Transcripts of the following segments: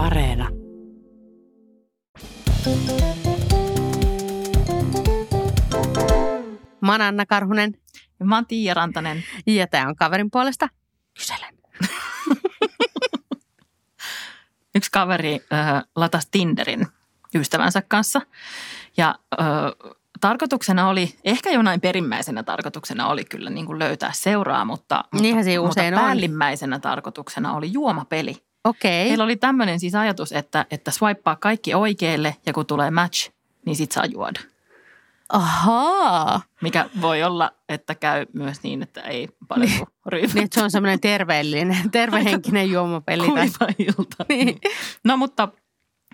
Areena. Mä oon Anna Karhunen Ja Mä oon Tiia Rantanen. ja tää on kaverin puolesta kyselen. Yksi kaveri äh, latasi Tinderin ystävänsä kanssa. Ja äh, tarkoituksena oli, ehkä jonain perimmäisenä tarkoituksena oli kyllä niin kuin löytää seuraa, mutta, Niinhän siinä mutta, usein mutta on. päällimmäisenä tarkoituksena oli juomapeli. Okei. Heillä oli tämmöinen siis ajatus, että, että swipea kaikki oikealle ja kun tulee match, niin sit saa juoda. Ahaa. Mikä voi olla, että käy myös niin, että ei paljon kuin ryypä. Niin, se on semmoinen terveellinen, tervehenkinen juomapeli. Kuiva ilta. Niin. No mutta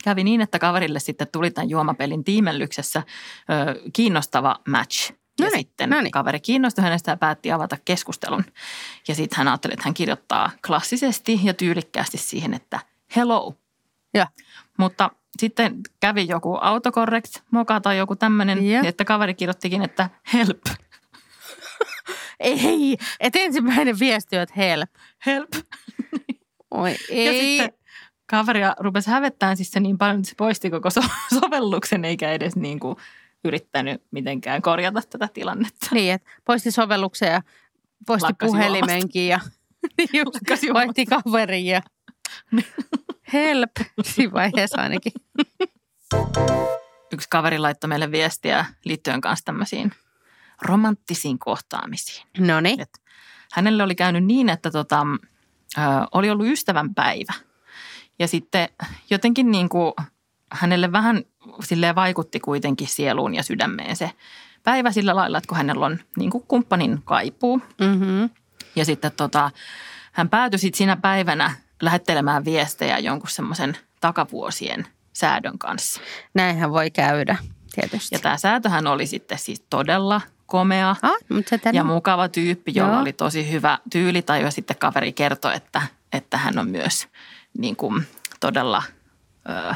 kävi niin, että kaverille sitten tuli tämän juomapelin tiimellyksessä ö, kiinnostava match. Ja Noniin, sitten noniin. kaveri kiinnostui hänestä ja päätti avata keskustelun. Ja sitten hän ajatteli, että hän kirjoittaa klassisesti ja tyylikkäästi siihen, että hello. Ja. Mutta sitten kävi joku autocorrect, moka tai joku tämmöinen, Ja. että kaveri kirjoittikin, että help, Ei, että ensimmäinen viesti on, että help. help. Oi, Ja ei. sitten kaveria rupesi hävettämään siis se niin paljon, että se poisti koko so- sovelluksen eikä edes niin kuin yrittänyt mitenkään korjata tätä tilannetta. Niin, että poisti sovelluksen ja poisti Lakkasi puhelimenkin ja Niin just, vaihti kaverin ja help siinä vaiheessa ainakin. Yksi kaveri laittoi meille viestiä liittyen kanssa tämmöisiin romanttisiin kohtaamisiin. No niin, hänelle oli käynyt niin, että tota, ö, oli ollut ystävänpäivä. Ja sitten jotenkin niin kuin hänelle vähän silleen vaikutti kuitenkin sieluun ja sydämeen se päivä sillä lailla, että kun hänellä on niin kuin kumppanin kaipuu. mm-hmm. Ja sitten tota, hän päätyi sitten siinä päivänä lähettelemään viestejä jonkun semmoisen takavuosien säädön kanssa. näinhän voi käydä tietysti. Ja tämä säätöhän oli sitten siis todella komea ah, mutta ja mukava tyyppi, jolla Joo. oli tosi hyvä tyylitaju. Ja sitten kaveri kertoi, että, että hän on myös niin kuin todella ö,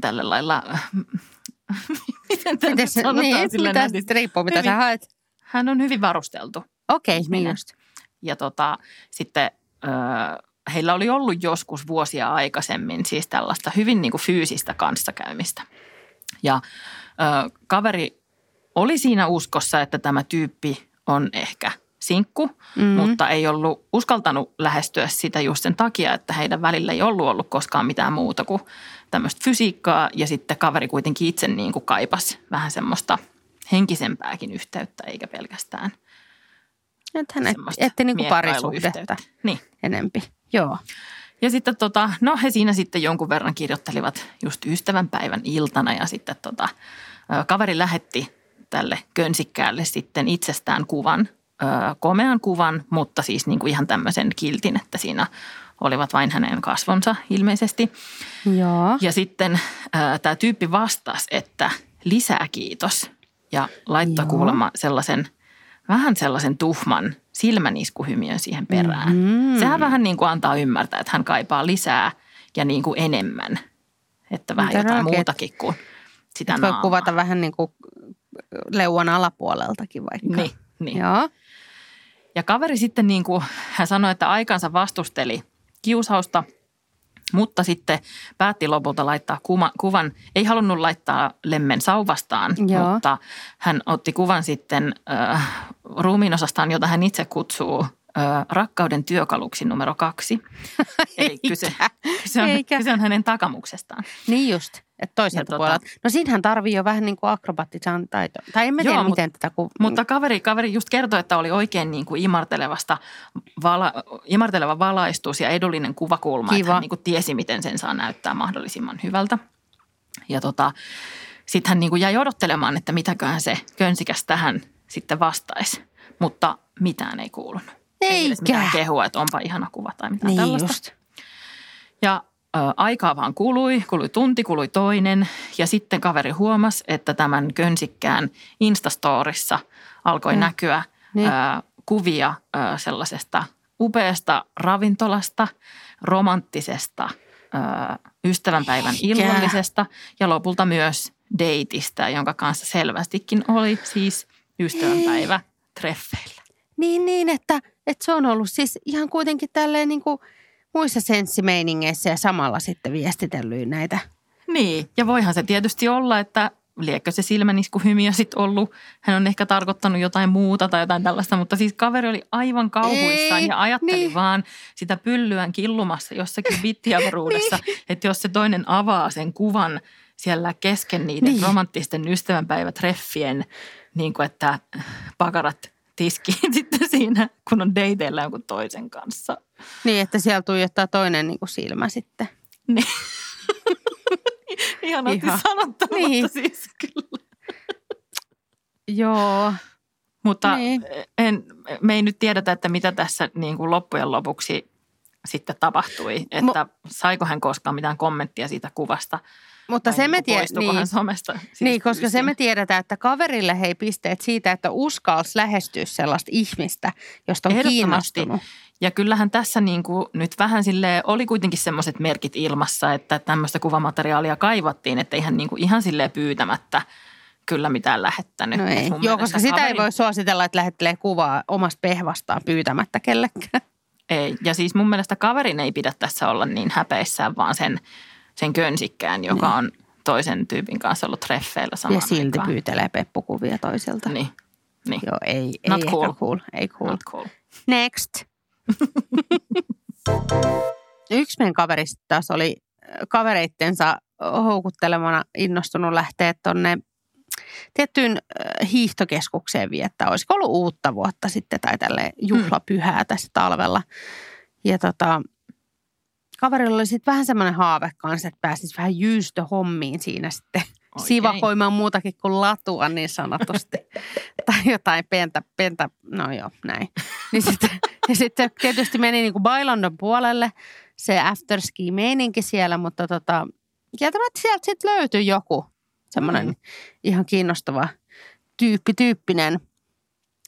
tällä lailla, miten tämä Miten nyt se, sanotaan niin, sillä mitä, nätisti? riippuu mitä Hyvin. sä haet. Hän on hyvin varusteltu. Okei, ihminen. niin just. Ja tota, sitten ö, heillä oli ollut joskus vuosia aikaisemmin siis tällaista hyvin niin kuin fyysistä kanssakäymistä. Ja ö, kaveri oli siinä uskossa, että tämä tyyppi on ehkä sinkku, Mhm. mm. mutta ei ollut uskaltanut lähestyä sitä just sen takia, että heidän välillä ei ollut ollut koskaan mitään muuta kuin tämmöistä fysiikkaa. Ja sitten kaveri kuitenkin itse niin kuin kaipasi vähän semmoista henkisempääkin yhteyttä, eikä pelkästään Että hän et, semmoista ette niinku miekkailuyhteyttä. parisuhdetta Niin. enempi. Joo. Ja sitten tota, no he siinä sitten jonkun verran kirjoittelivat just ystävänpäivän iltana ja sitten tota, kaveri lähetti tälle könsikkäälle sitten itsestään kuvan, ö, komean kuvan, mutta siis niin kuin ihan tämmöisen kiltin, että siinä olivat vain hänen kasvonsa ilmeisesti. Joo. Ja sitten tämä tyyppi vastasi, että lisää kiitos ja laittoi Joo. kuulemma sellaisen, vähän sellaisen tuhman silmäniskuhymiön siihen perään. Mm. Sehän vähän niin kuin antaa ymmärtää, että hän kaipaa lisää ja niin kuin enemmän. Että vähän Mitä jotain rakeet? muutakin kuin sitä Et voi naamaa. kuvata vähän niin kuin leuan alapuoleltakin vaikka. Niin, niin. Joo. Ja kaveri sitten niin kuin, hän sanoi, että aikansa vastusteli kiusausta, mutta sitten päätti lopulta laittaa kuva, kuvan. Ei halunnut laittaa lemmen sauvastaan, Joo. mutta hän otti kuvan sitten äh, ruumiinosastaan, jota hän itse kutsuu rakkauden työkaluksi numero kaksi. Eli kyse, kyse, on, Eikä. kyse on hänen takamuksestaan. Niin just, että toiselta Ja tota- puolelta. No siinähän tarvii jo vähän niin kuin akrobaattisan taito. Tai en mä Joo, tiedä, mut- miten tätä ku... Mutta kaveri, kaveri just kertoi, että oli oikein niin kuin imartelevasta, vala, imarteleva valaistus ja edullinen kuvakulma. Että Kiva. hän niin kuin tiesi, miten sen saa näyttää mahdollisimman hyvältä. Ja tota, sitten hän niin kuin jäi odottelemaan, että mitäköhän se könsikäs tähän sitten vastaisi. Mutta mitään ei kuulunut. Ei edes mitään Eikä. kehua, että onpa ihana kuva tai mitään Niin tällaista. just. Ja ö, aikaa vaan kului, kului tunti, kului toinen. Ja sitten kaveri huomasi, että tämän könsikkään Instastorissa alkoi Mm. näkyä Niin. ö, kuvia ö, sellaisesta upeasta ravintolasta, romanttisesta ö, ystävänpäivän Eikä. illallisesta ja lopulta myös deitistä, jonka kanssa selvästikin oli siis ystävänpäivä treffeillä. Niin, niin että, että se on ollut siis ihan kuitenkin tälleen niin kuin muissa senssimeiningeissä ja samalla sitten viestitellyt näitä. Niin, ja voihan se tietysti olla, että liekö se silmäniskuhymiö sitten ollut, hän on ehkä tarkoittanut jotain muuta tai jotain tällaista, mutta siis kaveri oli aivan kauhuissaan Ei, ja ajatteli niin. vaan sitä pyllyään killumassa jossakin vittiavaruudessa, Niin. että jos se toinen avaa sen kuvan siellä kesken niiden Niin. romanttisten ystävänpäivätreffien, niin kuin että pakarat tiskiin sitten siinä, kun on dateilla jonkun toisen kanssa. Niin, että siellä tuijottaa toinen niin kuin silmä sitten. Niin. Ihanasti Ihan. sanottu, Niin. mutta siis kyllä. Joo. Mutta Niin. en, me ei nyt tiedetä, että mitä tässä niin kuin loppujen lopuksi sitten tapahtui. Että saiko hän koskaan mitään kommenttia siitä kuvasta. Mutta se niin me poistuuko Niin. somesta. Siis Niin, koska se me tiedetään, että kaverille hei pisteet siitä, että uskalsi lähestyä sellaista ihmistä, josta on kiinnostunut. Ja kyllähän tässä niin kuin nyt vähän sille oli kuitenkin semmoiset merkit ilmassa, että tämmöistä kuvamateriaalia kaivattiin, että eihän niin kuin ihan silleen pyytämättä kyllä mitään lähettänyt. No ei. Joo, koska sitä ei kaverin- voi suositella, että lähettelee kuvaa omasta pehvastaan pyytämättä kellekään. Ei. Ja siis mun mielestä kaverin ei pidä tässä olla niin häpeissään, vaan sen, sen könsikkään, joka on toisen tyypin kanssa ollut treffeillä samaan ja silti aikaan. pyytelee peppukuvia toiselta. Niin, niin. Joo, ei, ei Not ehkä cool. cool. Ei cool. Not cool. Next. Yksi meidän kaverista taas oli äh, kavereittensa houkuttelemana innostunut lähteä tuonne tiettyyn äh, hiihtokeskukseen viettää. Olisiko ollut uutta vuotta sitten tai tälle juhlapyhää tässä talvella. Ja tota, kaverilla oli sitten vähän semmoinen haave kanssa, että pääsisi vähän jyystöhommiin siinä sitten Oikein. sivakoimaan muutakin kuin latua niin sanotusti. tai jotain pientä, pientä, no joo, näin. Niin sitten, ja sitten tietysti meni niin kuin Bailandon puolelle se afterski-meininki siellä, mutta tota, kieltämättä sieltä sitten löytyi joku semmoinen Mm. ihan kiinnostava tyyppi, tyyppinen,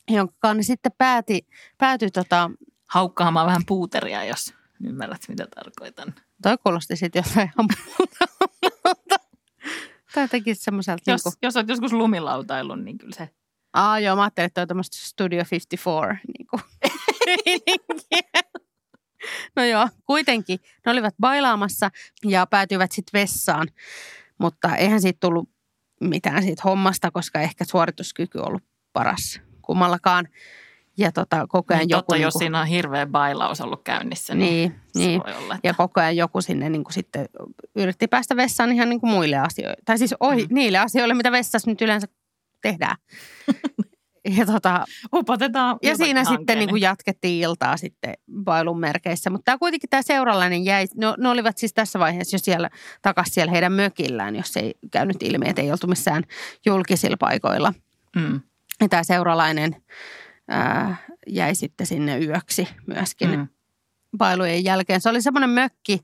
jonka sitten pääti, päätyi tota, Haukkaamaan vähän puuteria, jos ymmärrät, mitä tarkoitan. toi kuulosti sitten jotain ihan muuta, tai jotenkin semmoiselta Jos, niin kuin, jos olet joskus lumilautaillut, niin kyllä se Aa joo, mä ajattelin, että toi on tämmöistä Studio 54 niin kuin. No joo, kuitenkin. Ne olivat bailaamassa ja päätyivät sitten vessaan, mutta eihän siitä tullut mitään siitä hommasta, koska ehkä suorituskyky on ollut paras kummallakaan. Ja tota, koko ajan niin joku... totta, jos niinku- siinä on hirveä bailaus ollut käynnissä, niin, niin, niin. voi olla, että Ja koko ajan joku sinne niin kuin sitten yritti päästä vessaan ihan niin kuin muille asioille. Tai siis ohi, Mm. niille asioille, mitä vessassa nyt yleensä tehdään. ja tota, upotetaan ja siinä sitten niin kuin jatkettiin iltaa sitten bailun merkeissä. Mutta tämä kuitenkin tämä seuralainen jäi, no, ne olivat siis tässä vaiheessa jo siellä takaisin siellä heidän mökillään, jos ei käynyt ilmi, että ei oltu missään julkisilla paikoilla. Mm, Ja tämä seuralainen ää, jäi sitten sinne yöksi myöskin mm. bailujen jälkeen. Se oli semmoinen mökki,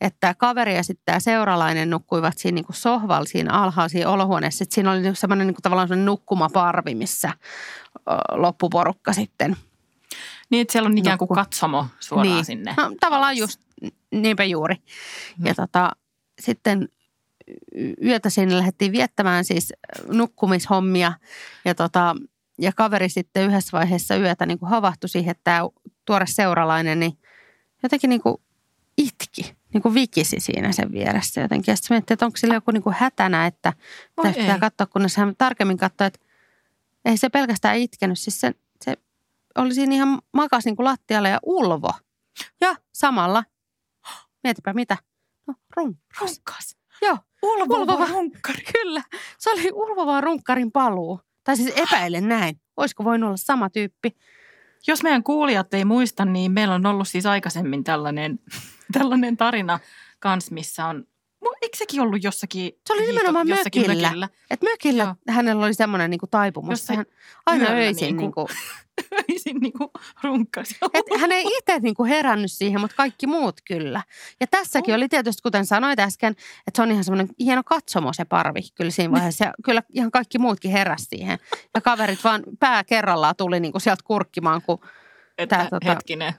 että kaveri ja sitten tämä seuralainen nukkuivat siinä niin sohvalla siinä alhaalla siinä olohuoneessa. Sitten siinä oli niinku semmoinen niin tavallaan semmoinen nukkumaparvi, missä loppuporukka sitten. Niin, että siellä on ikään kuin katsomo suoraan niin. sinne. No, tavallaan just, niinpä juuri. Mm. Ja tota, sitten yötä sinne lähdettiin viettämään siis nukkumishommia. Ja, tota, ja kaveri sitten yhdessä vaiheessa yötä niin kuin havahtui siihen, että tämä tuore seuralainen niin jotenkin niin kuin itki, niin kuin vikisi siinä sen vieressä jotenkin. Ja sitten miettii, että onko sillä joku niin kuin hätänä, että pitäisi pitää ei. katsoa, kunnes hän tarkemmin katsoi, että ei se pelkästään itkenyt. Siis se, se oli siinä ihan makas niin kuin lattialla ja ulvo. Ja samalla, mietipä mitä, no runkkas. Runkkas. Joo, Ulvova Ulvova. runkkari. kyllä. Se oli ulvova runkkarin paluu. Tai siis epäilen näin. Olisiko voinut olla sama tyyppi? Jos meidän kuulijat ei muista, niin meillä on ollut siis aikaisemmin tällainen, tällainen tarina kans, missä on, eikö sekin ollut jossakin Se oli nimenomaan jossakin mökillä. Et mökillä Joo. hänellä oli semmoinen niin taipumus. Jos se hän aina öisin niinku- niin kuin, Öisin niin kuin runkkasi. Et hän ei itse niinku herännyt siihen, mutta kaikki muut kyllä. Ja tässäkin Oh. oli tietysti, kuten sanoit äsken, että se on ihan semmoinen hieno katsomo se parvi kyllä siinä vaiheessa. Ja kyllä ihan kaikki muutkin heräsi siihen. Ja kaverit vaan pää kerrallaan tuli niinku sieltä kurkkimaan, kun Että Tää, tota- hetkinen,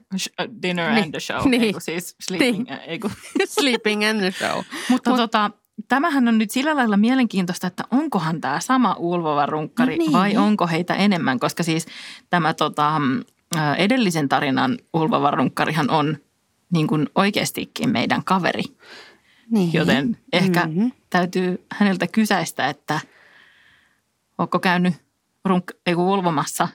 dinner Niin, and the show, niin. ei kun siis sleeping, ei kun. sleeping in the show. Mutta Mut- tota, tämähän on nyt sillä lailla mielenkiintoista, että onkohan tämä sama ulvova runkkari No niin. vai onko heitä enemmän, koska siis tämä tota, mm, edellisen tarinan ulvova runkkarihan on niin kuin oikeastikin meidän kaveri. Niin. Joten ehkä Mhm. täytyy häneltä kysäistä, että onko käynyt runk, ei ulvomassa.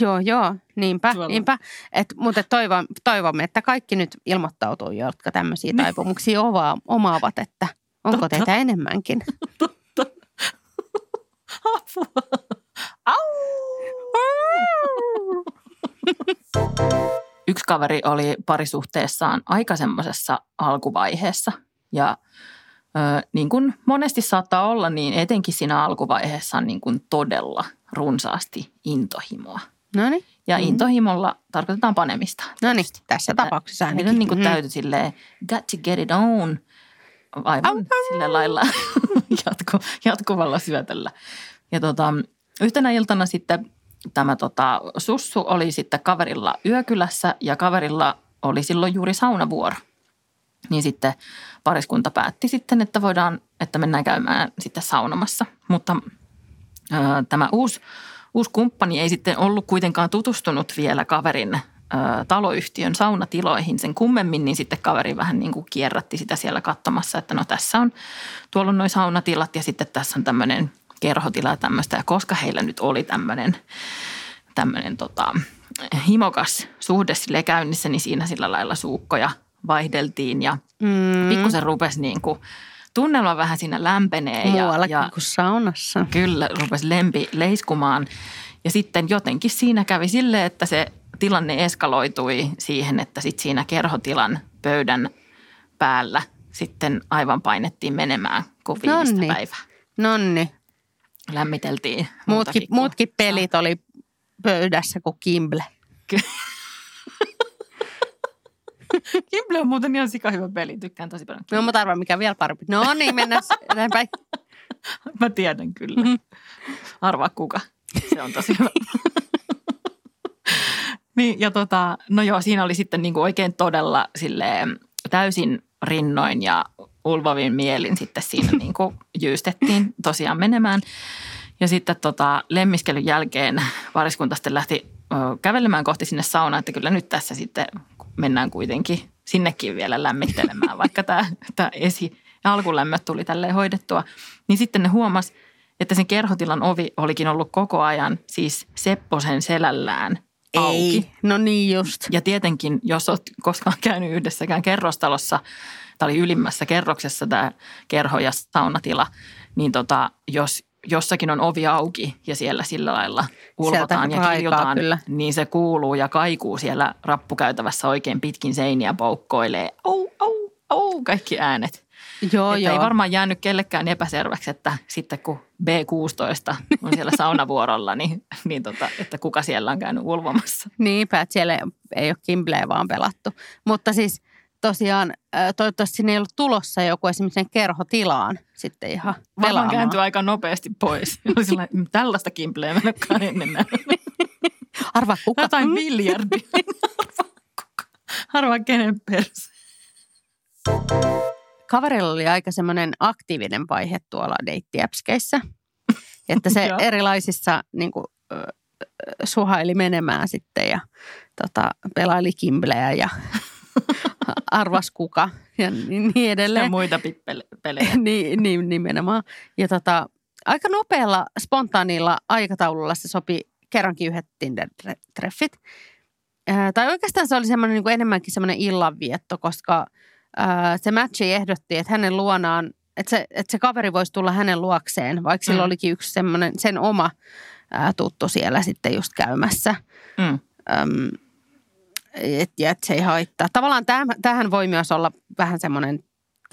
Joo, joo, niinpä, Tuolla. niinpä. Et, mutta toivon, toivomme, että kaikki nyt ilmoittautuu, jotka tämmöisiä taipumuksia ova, omaavat, että onko Totta. teitä enemmänkin. Apua. Au! Yksi kaveri oli parisuhteessaan aika semmoisessa alkuvaiheessa ja niin kuin monesti saattaa olla, niin etenkin siinä alkuvaiheessa on niin kuin todella runsaasti intohimoa. No niin, Ja Mhm. intohimolla tarkoitetaan panemista. no niin, tässä Että tapauksessa ainakin. on niin kuin Mm. täytyy silleen, got to get it on, aivan sillä lailla jatku, jatkuvalla syötöllä. Ja tota, yhtenä iltana sitten tämä tota, sussu oli sitten kaverilla yökylässä ja kaverilla oli silloin juuri saunavuoro. Niin sitten pariskunta päätti sitten, että voidaan, että mennään käymään sitten saunomassa. Mutta ö, tämä uusi, uusi kumppani ei sitten ollut kuitenkaan tutustunut vielä kaverin taloyhtiön saunatiloihin sen kummemmin, niin sitten kaveri vähän niin kuin kierrätti sitä siellä katsomassa, että no tässä on, tuolla on noin saunatilat ja sitten tässä on tämmöinen kerhotila ja tämmöistä. Ja koska heillä nyt oli tämmöinen, tämmöinen tota, himokas suhde sille käynnissä, niin siinä sillä lailla suukkoja vaihdeltiin ja Mm, pikkusen rupesi niin kuin, tunnelma vähän siinä lämpenee. ja, muuallakin ja kuin saunassa. Kyllä, rupesi lempi leiskumaan. Ja sitten jotenkin siinä kävi sille, että se tilanne eskaloitui siihen, että sitten siinä kerhotilan pöydän päällä sitten aivan painettiin menemään kuin viimeistä Nonni. päivää. Nonni, Lämmiteltiin. muutkin, muutkin pelit oli pöydässä kuin Kimble. Kimble on muuten ihan sika hyvä peli, tykkään tosi paljon. No mutta arvaa mikä vielä parempi. No niin, mennään eteenpäin. Mä tiedän kyllä. Mhm. Arvaa kuka. Se on tosi hyvä. niin, ja tota, no joo, siinä oli sitten niinku oikein todella silleen täysin rinnoin ja ulvovin mielin sitten siinä niinku jyystettiin tosiaan menemään. Ja sitten tota, lemmiskelyn jälkeen pariskunta sitten lähti kävelemään kohti sinne saunaan, että kyllä nyt tässä sitten mennään kuitenkin sinnekin vielä lämmittelemään, vaikka tämä, tämä esi- ja alkulämmöt tuli tälleen hoidettua. Niin sitten ne huomas, että sen kerhotilan ovi olikin ollut koko ajan siis Sepposen selällään auki. Ei, no niin just. Ja tietenkin, jos olet koskaan käynyt yhdessäkään kerrostalossa, tämä oli ylimmässä kerroksessa tämä kerho ja saunatila, niin tota, jos jossakin on ovi auki ja siellä sillä lailla ulvotaan ja kirjotaan, kyllä. niin se kuuluu ja kaikuu siellä rappukäytävässä oikein pitkin seiniä poukkoilee. Au, au, au, kaikki äänet. Joo, että joo. ei varmaan jäänyt kellekään epäselväksi, että sitten kun B16 on siellä saunavuorolla, niin, niin tota, että kuka siellä on käynyt ulvomassa. Niinpä, että siellä ei ole Kimbleä vaan pelattu. Mutta siis tosiaan toivottavasti sinne ei ollut tulossa joku esimerkiksi sinne kerhotilaan sitten ihan Varmaan kääntyi aika nopeasti pois. Oli sillä, "Mm, tällaista kimpleä mä en ennen nähnyt. Arvaa kuka. Jotain miljardia. Arvaa kuka. Arvaa kenen perse. Kaverilla oli aika semmoinen aktiivinen vaihe tuolla deittiäpskeissä. Että se erilaisissa niin kuin, suhaili menemään sitten ja tota, pelaili Kimbleä ja arvas kuka ja niin niin Ja edelleen. muita pippele- pelejä. niin, niin, nimenomaan. Ja tota, aika nopealla, spontaanilla aikataululla se sopi kerrankin yhdet Tinder-treffit. Ää, tai oikeastaan se oli semmoinen niin kuin enemmänkin semmoinen illanvietto, koska ää, se matchi ehdotti, että hänen luonaan, että se, että se kaveri voisi tulla hänen luokseen, vaikka sillä Mm. olikin yksi semmoinen, sen oma ää, tuttu siellä sitten just käymässä. Mm. Öm, et, ja että se ei haittaa. Tavallaan täm, tähän voi myös olla vähän semmoinen,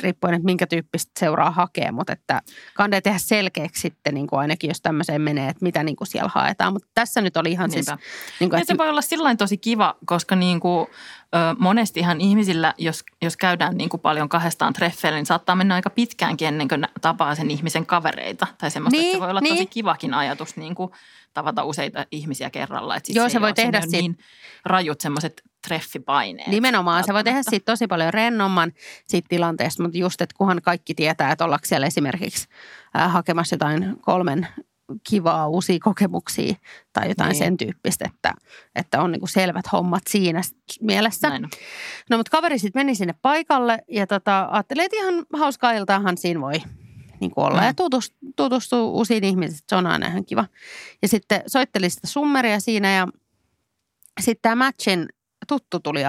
riippuen, että minkä tyyppistä seuraa hakee, mutta että kannattaa tehdä selkeäksi sitten niin kuin ainakin, jos tämmöiseen menee, että mitä niin kuin siellä haetaan. Mutta tässä nyt oli ihan siis, Niinpä. niin kuin, Ja se voi olla sillain tosi kiva, koska niin kuin, ö, monestihan ihmisillä, jos, jos käydään niin kuin paljon kahdestaan treffeillä, niin saattaa mennä aika pitkäänkin ennen kuin tapaa sen ihmisen kavereita. Tai semmoista, Niin, että se voi olla niin. tosi kivakin ajatus niin kuin tavata useita ihmisiä kerralla. Että Joo, ei se voi tehdä siitä- niin rajut semmoiset treffipaineet. Nimenomaan, se voi tehdä siitä tosi paljon rennomman siitä tilanteesta, mutta just, että kunhan kaikki tietää, että ollaanko siellä esimerkiksi äh, hakemassa jotain kolmen kivaa, uusia kokemuksia tai jotain Niin. sen tyyppistä, että, että on niin kuin selvät hommat siinä mielessä. Näin on. No mutta kaveri sitten meni sinne paikalle ja tota, ajattelin, että ihan hauskaa iltaahan siinä voi niin kuin olla Mm. ja tutustua, tutustua uusiin ihmisiin. Se on aina ihan kiva. Ja sitten soitteli sitä summeria siinä ja sitten tämä Matchin tuttu tuli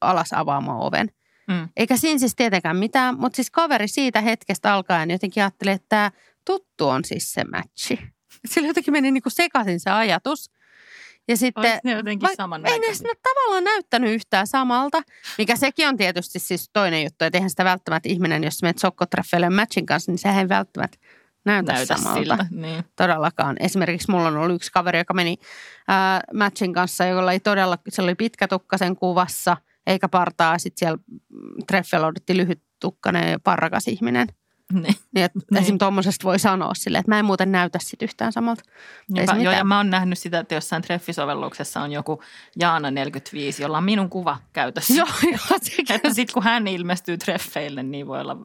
alas avaamaan oven. Mm. Eikä siinä siis tietenkään mitään, mutta siis kaveri siitä hetkestä alkaen jotenkin ajatteli, että tämä tuttu on siis se matchi. Sillä jotenkin meni niin kuin sekaisin se ajatus. Ja sitten, ne jotenkin vai- saman ei ne edes nä- tavallaan näyttänyt yhtään samalta, mikä sekin on tietysti siis toinen juttu, että eihän sitä välttämättä ihminen, jos menet sokkotreffeille matchin kanssa, niin sehän ei välttämättä näytä, näytä samalta siltä. Niin. todellakaan. Esimerkiksi mulla on ollut yksi kaveri, joka meni ää, matchin kanssa, jolla ei todella, se oli pitkä tukka sen kuvassa, eikä partaa. Sitten siellä treffellä odotti lyhyt tukkainen ja parrakas ihminen. Niin. Niin, että Niin. esim. tuommoisesta voi sanoa silleen, että mä en muuten näytä sit yhtään samalta. Se joo, ja mä oon nähnyt sitä, että jossain treffisovelluksessa on joku Jaana 45, jolla on minun kuva käytössä. Joo, joo. Että sitten kun hän ilmestyy treffeille, niin voi olla,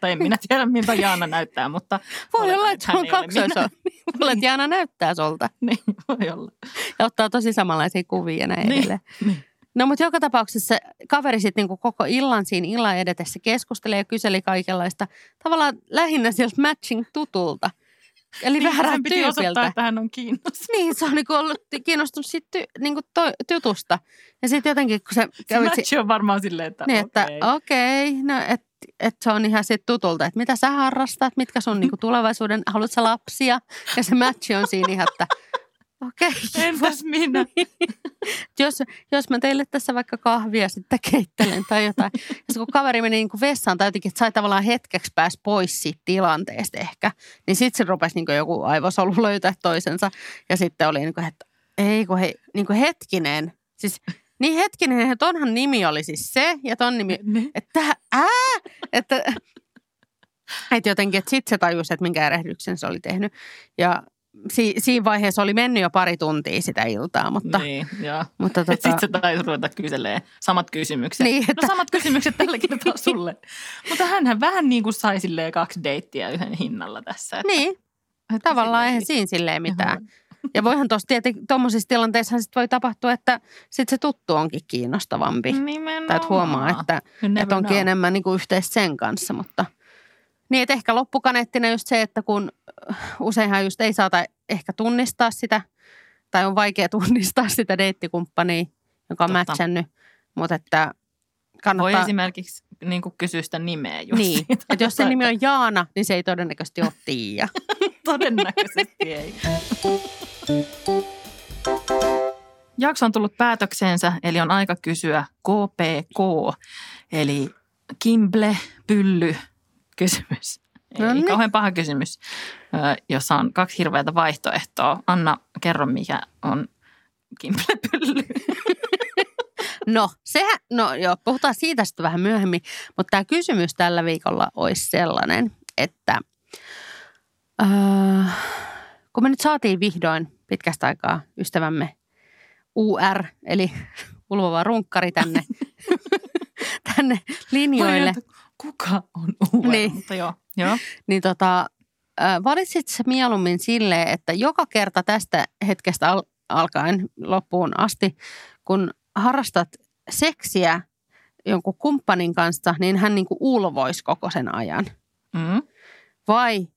tai en minä tiedä miltä Jaana näyttää, mutta Voi olla, että se on ei ole kaksoiso. Voi olla, että Jaana näyttää solta Niin, voi olla. ja ottaa tosi samanlaisia kuvia näin Niin, edelleen. niin. No mutta joka tapauksessa se kaveri sitten niinku koko illan siinä illan edetessä keskusteli ja kyseli kaikenlaista. Tavallaan lähinnä sieltä matching tutulta. Eli Niin, väärältä hän piti osoittaa, että hän on kiinnostunut. Niin, se on niinku ollut kiinnostunut siitä ty, niinku to, tutusta. Ja sitten jotenkin, kun se Se kävi... match on varmaan silleen, että Niin, että okei. okei, okay, no että et se on ihan sit tutulta, että mitä sä harrastat, mitkä sun niinku tulevaisuuden, haluat sä lapsia? Ja se matchi on siinä ihan, että okei, okay, Entäs minä? jos, jos mä teille tässä vaikka kahvia sitten keittelen tai jotain. Ja sitten kun kaveri meni niin kuin vessaan tai jotenkin, että sai tavallaan hetkeksi pääs pois siitä tilanteesta ehkä, niin sitten se rupesi niin kuin joku aivosolu löytää toisensa. Ja sitten oli niin kuin, että ei kun he, niin kuin hetkinen. Siis niin hetkinen, että tonhan nimi oli siis se ja ton nimi, Niin. että ää, että, että jotenkin, että sitten se tajusi, että minkä erehdyksen se oli tehnyt. Ja si, siinä vaiheessa oli mennyt jo pari tuntia sitä iltaa, mutta, Niin, joo. mutta tota, Sitten se taisi ruveta kyselee samat kysymykset. Niin, että- No samat kysymykset tällä kertaa sulle. Mutta hänhän vähän niin kuin sai silleen kaksi deittiä yhden hinnalla tässä. Että, Niin, että tavallaan eihän siinä silleen mitään. Ja voihan tuossa tietenkin, tuommoisissa tilanteissa sit voi tapahtua, että sit se tuttu onkin kiinnostavampi. Nimenomaan. Tai että huomaa, että, että onkin know. enemmän niin yhteistä sen kanssa, mutta niin, että ehkä loppukaneettina just se, että kun äh, useinhan just ei saata ehkä tunnistaa sitä, tai on vaikea tunnistaa sitä deittikumppania, joka on Totta. matchannut, mutta että Voi kannattaa... esimerkiksi niin kuin kysyä sitä nimeä just Niin, siitä. että jos se nimi on Jaana, niin se ei todennäköisesti ole Tiia. Todennäköisesti ei. Jakso on tullut päätökseensä, eli on aika kysyä KPK, eli Kimble Pylly kysymys. Ei niin. kauhean paha kysymys, jossa on kaksi hirveätä vaihtoehtoa. Anna, kerro mikä on Kimble Pylly. No, sehän, no joo, puhutaan siitä sitten vähän myöhemmin, mutta tämä kysymys tällä viikolla olisi sellainen, että äh, kun me nyt saatiin vihdoin pitkästä aikaa ystävämme UR, eli ulvova runkkari tänne, tänne linjoille, Voi, että Kuka on uusi? Niin. Mutta joo, joo. niin tota, valitsit sä mieluummin silleen, että joka kerta tästä hetkestä al- alkaen loppuun asti, kun harrastat seksiä jonkun kumppanin kanssa, niin hän niin kuin ulvoisi koko sen ajan. Mm. Vai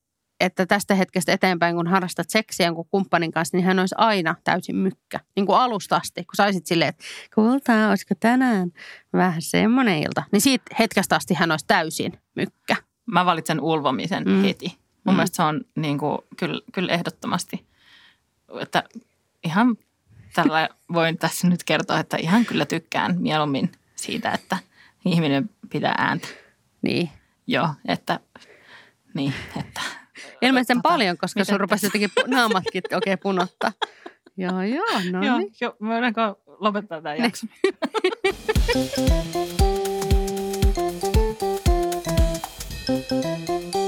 että tästä hetkestä eteenpäin, kun harrastat seksiä jonkun kumppanin kanssa, niin hän olisi aina täysin mykkä. Niin kuin alusta asti, kun saisit silleen, että kultaa, olisiko tänään vähän semmoinen ilta. Niin siitä hetkestä asti hän olisi täysin mykkä. Mä valitsen ulvomisen Mm. heti. Mun mm. mielestä se on niin kuin, kyllä, kyllä ehdottomasti, että ihan tällä voin tässä nyt kertoa, että ihan kyllä tykkään mieluummin siitä, että ihminen pitää ääntä. Niin. Joo, että niin, että Ilmeisen Tota, paljon, koska miten sun rupesi jotenkin naamatkin oikein punottaa. Joo, joo, no joo, niin. jo, voidaanko lopettaa tämä Niin. jakso?